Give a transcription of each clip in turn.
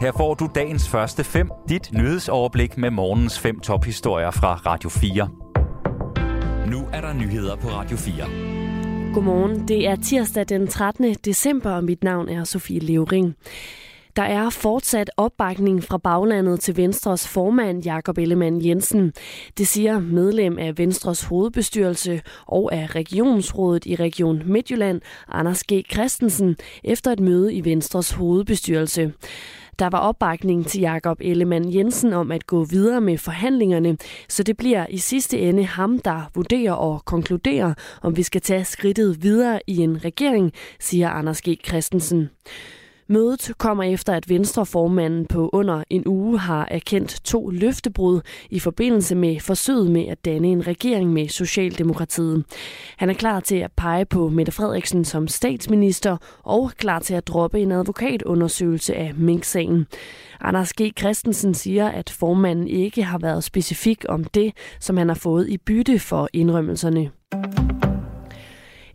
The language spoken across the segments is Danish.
Her får du dagens første fem, dit nyhedsoverblik med morgens fem tophistorier fra Radio 4. Nu er der nyheder på Radio 4. Godmorgen. Det er tirsdag den 13. december, og mit navn er Sofie Levering. Der er fortsat opbakning fra baglandet til Venstres formand Jakob Ellemann Jensen. Det siger medlem af Venstres hovedbestyrelse og af regionsrådet i Region Midtjylland, Anders G. Christensen, efter et møde i Venstres hovedbestyrelse. Der var opbakning til Jakob Ellemann Jensen om at gå videre med forhandlingerne, så det bliver i sidste ende ham, der vurderer og konkluderer, om vi skal tage skridtet videre i en regering, siger Anders G. Christensen. Mødet kommer efter, at Venstreformanden på under en uge har erkendt to løftebrud i forbindelse med forsøget med at danne en regering med Socialdemokratiet. Han er klar til at pege på Mette Frederiksen som statsminister og klar til at droppe en advokatundersøgelse af Mink-sagen. Anders G. Christensen siger, at formanden ikke har været specifik om det, som han har fået i bytte for indrømmelserne.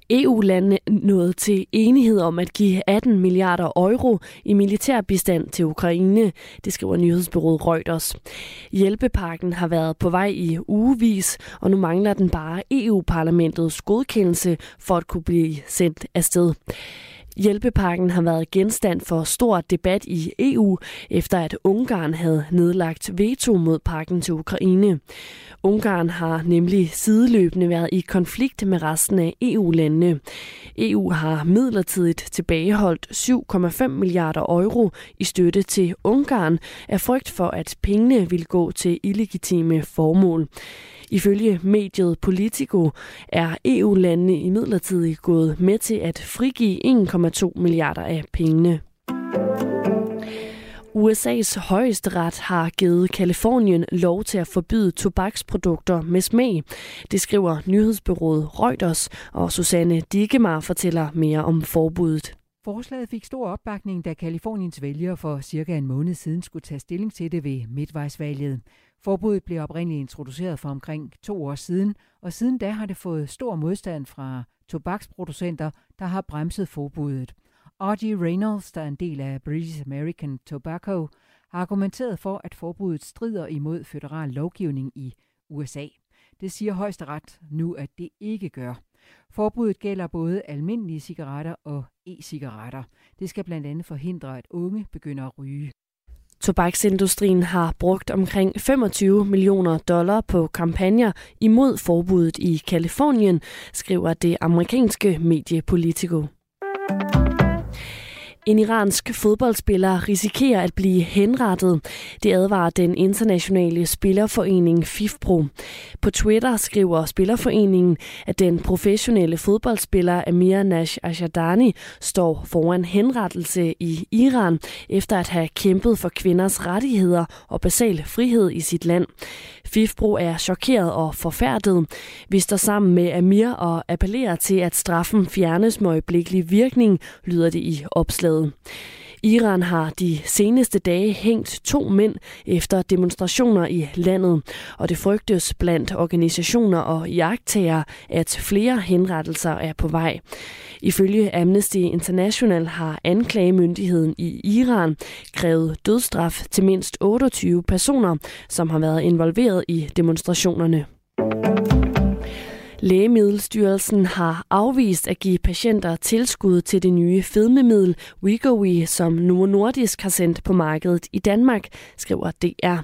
EU-landene nåede til enighed om at give 18 milliarder euro i militær bistand til Ukraine, det skriver nyhedsbyrået Reuters. Hjælpepakken har været på vej i ugevis, og nu mangler den bare EU-parlamentets godkendelse for at kunne blive sendt afsted. Hjælpepakken har været genstand for stor debat i EU, efter at Ungarn havde nedlagt veto mod pakken til Ukraine. Ungarn har nemlig sideløbende været i konflikt med resten af EU-landene. EU har midlertidigt tilbageholdt 7,5 milliarder euro i støtte til Ungarn af frygt for, at pengene vil gå til illegitime formål. Ifølge mediet Politico er EU-landene i midlertid gået med til at frigive 1,2 milliarder af pengene. USA's højesteret har givet Kalifornien lov til at forbyde tobaksprodukter med smag. Det skriver nyhedsbyrået Reuters, og Susanne Dikemar fortæller mere om forbuddet. Forslaget fik stor opbakning, da Kaliforniens vælgere for cirka en måned siden skulle tage stilling til det ved midtvejsvalget. Forbuddet blev oprindeligt introduceret for omkring to år siden, og siden da har det fået stor modstand fra tobaksproducenter, der har bremset forbuddet. R.G. Reynolds, der er en del af British American Tobacco, har argumenteret for, at forbuddet strider imod federal lovgivning i USA. Det siger højesteret nu, at det ikke gør. Forbuddet gælder både almindelige cigaretter og e-cigaretter. Det skal blandt andet forhindre, at unge begynder at ryge. Tobaksindustrien har brugt omkring 25 millioner dollar på kampagner imod forbuddet i Kalifornien, skriver det amerikanske medie Politico. En iransk fodboldspiller risikerer at blive henrettet. Det advarer den internationale spillerforening FIFPro. På Twitter skriver spillerforeningen, at den professionelle fodboldspiller Amir Nash Ashadani står foran henrettelse i Iran, efter at have kæmpet for kvinders rettigheder og basal frihed i sit land. FIFPro er chokeret og forfærdet. Vi står sammen med Amir og appellerer til, at straffen fjernes med øjeblikkelig virkning, lyder det i opslaget. Iran har de seneste dage hængt to mænd efter demonstrationer i landet, og det frygtes blandt organisationer og jagttager, at flere henrettelser er på vej. Ifølge Amnesty International har anklagemyndigheden i Iran krævet dødsstraf til mindst 28 personer, som har været involveret i demonstrationerne. Lægemiddelstyrelsen har afvist at give patienter tilskud til det nye fedmemiddel Wegovy, som Novo Nordisk har sendt på markedet i Danmark, skriver DR.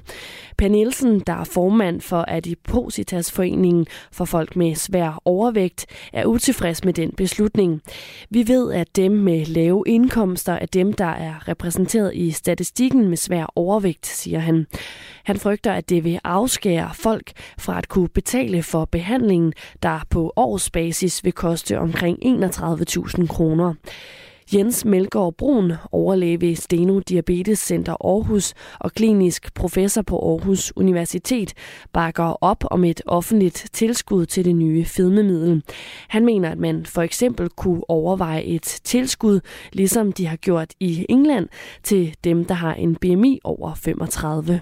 Per Nielsen, der er formand for Adipositasforeningen for folk med svær overvægt, er utilfreds med den beslutning. Vi ved, at dem med lave indkomster er dem, der er repræsenteret i statistikken med svær overvægt, siger han. Han frygter, at det vil afskære folk fra at kunne betale for behandlingen, der på årsbasis vil koste omkring 31.000 kroner. Jens Melgaard Brun, overlæge ved Steno Diabetes Center Aarhus og klinisk professor på Aarhus Universitet, bakker op om et offentligt tilskud til det nye fedmemiddel. Han mener, at man for eksempel kunne overveje et tilskud, ligesom de har gjort i England, til dem, der har en BMI over 35.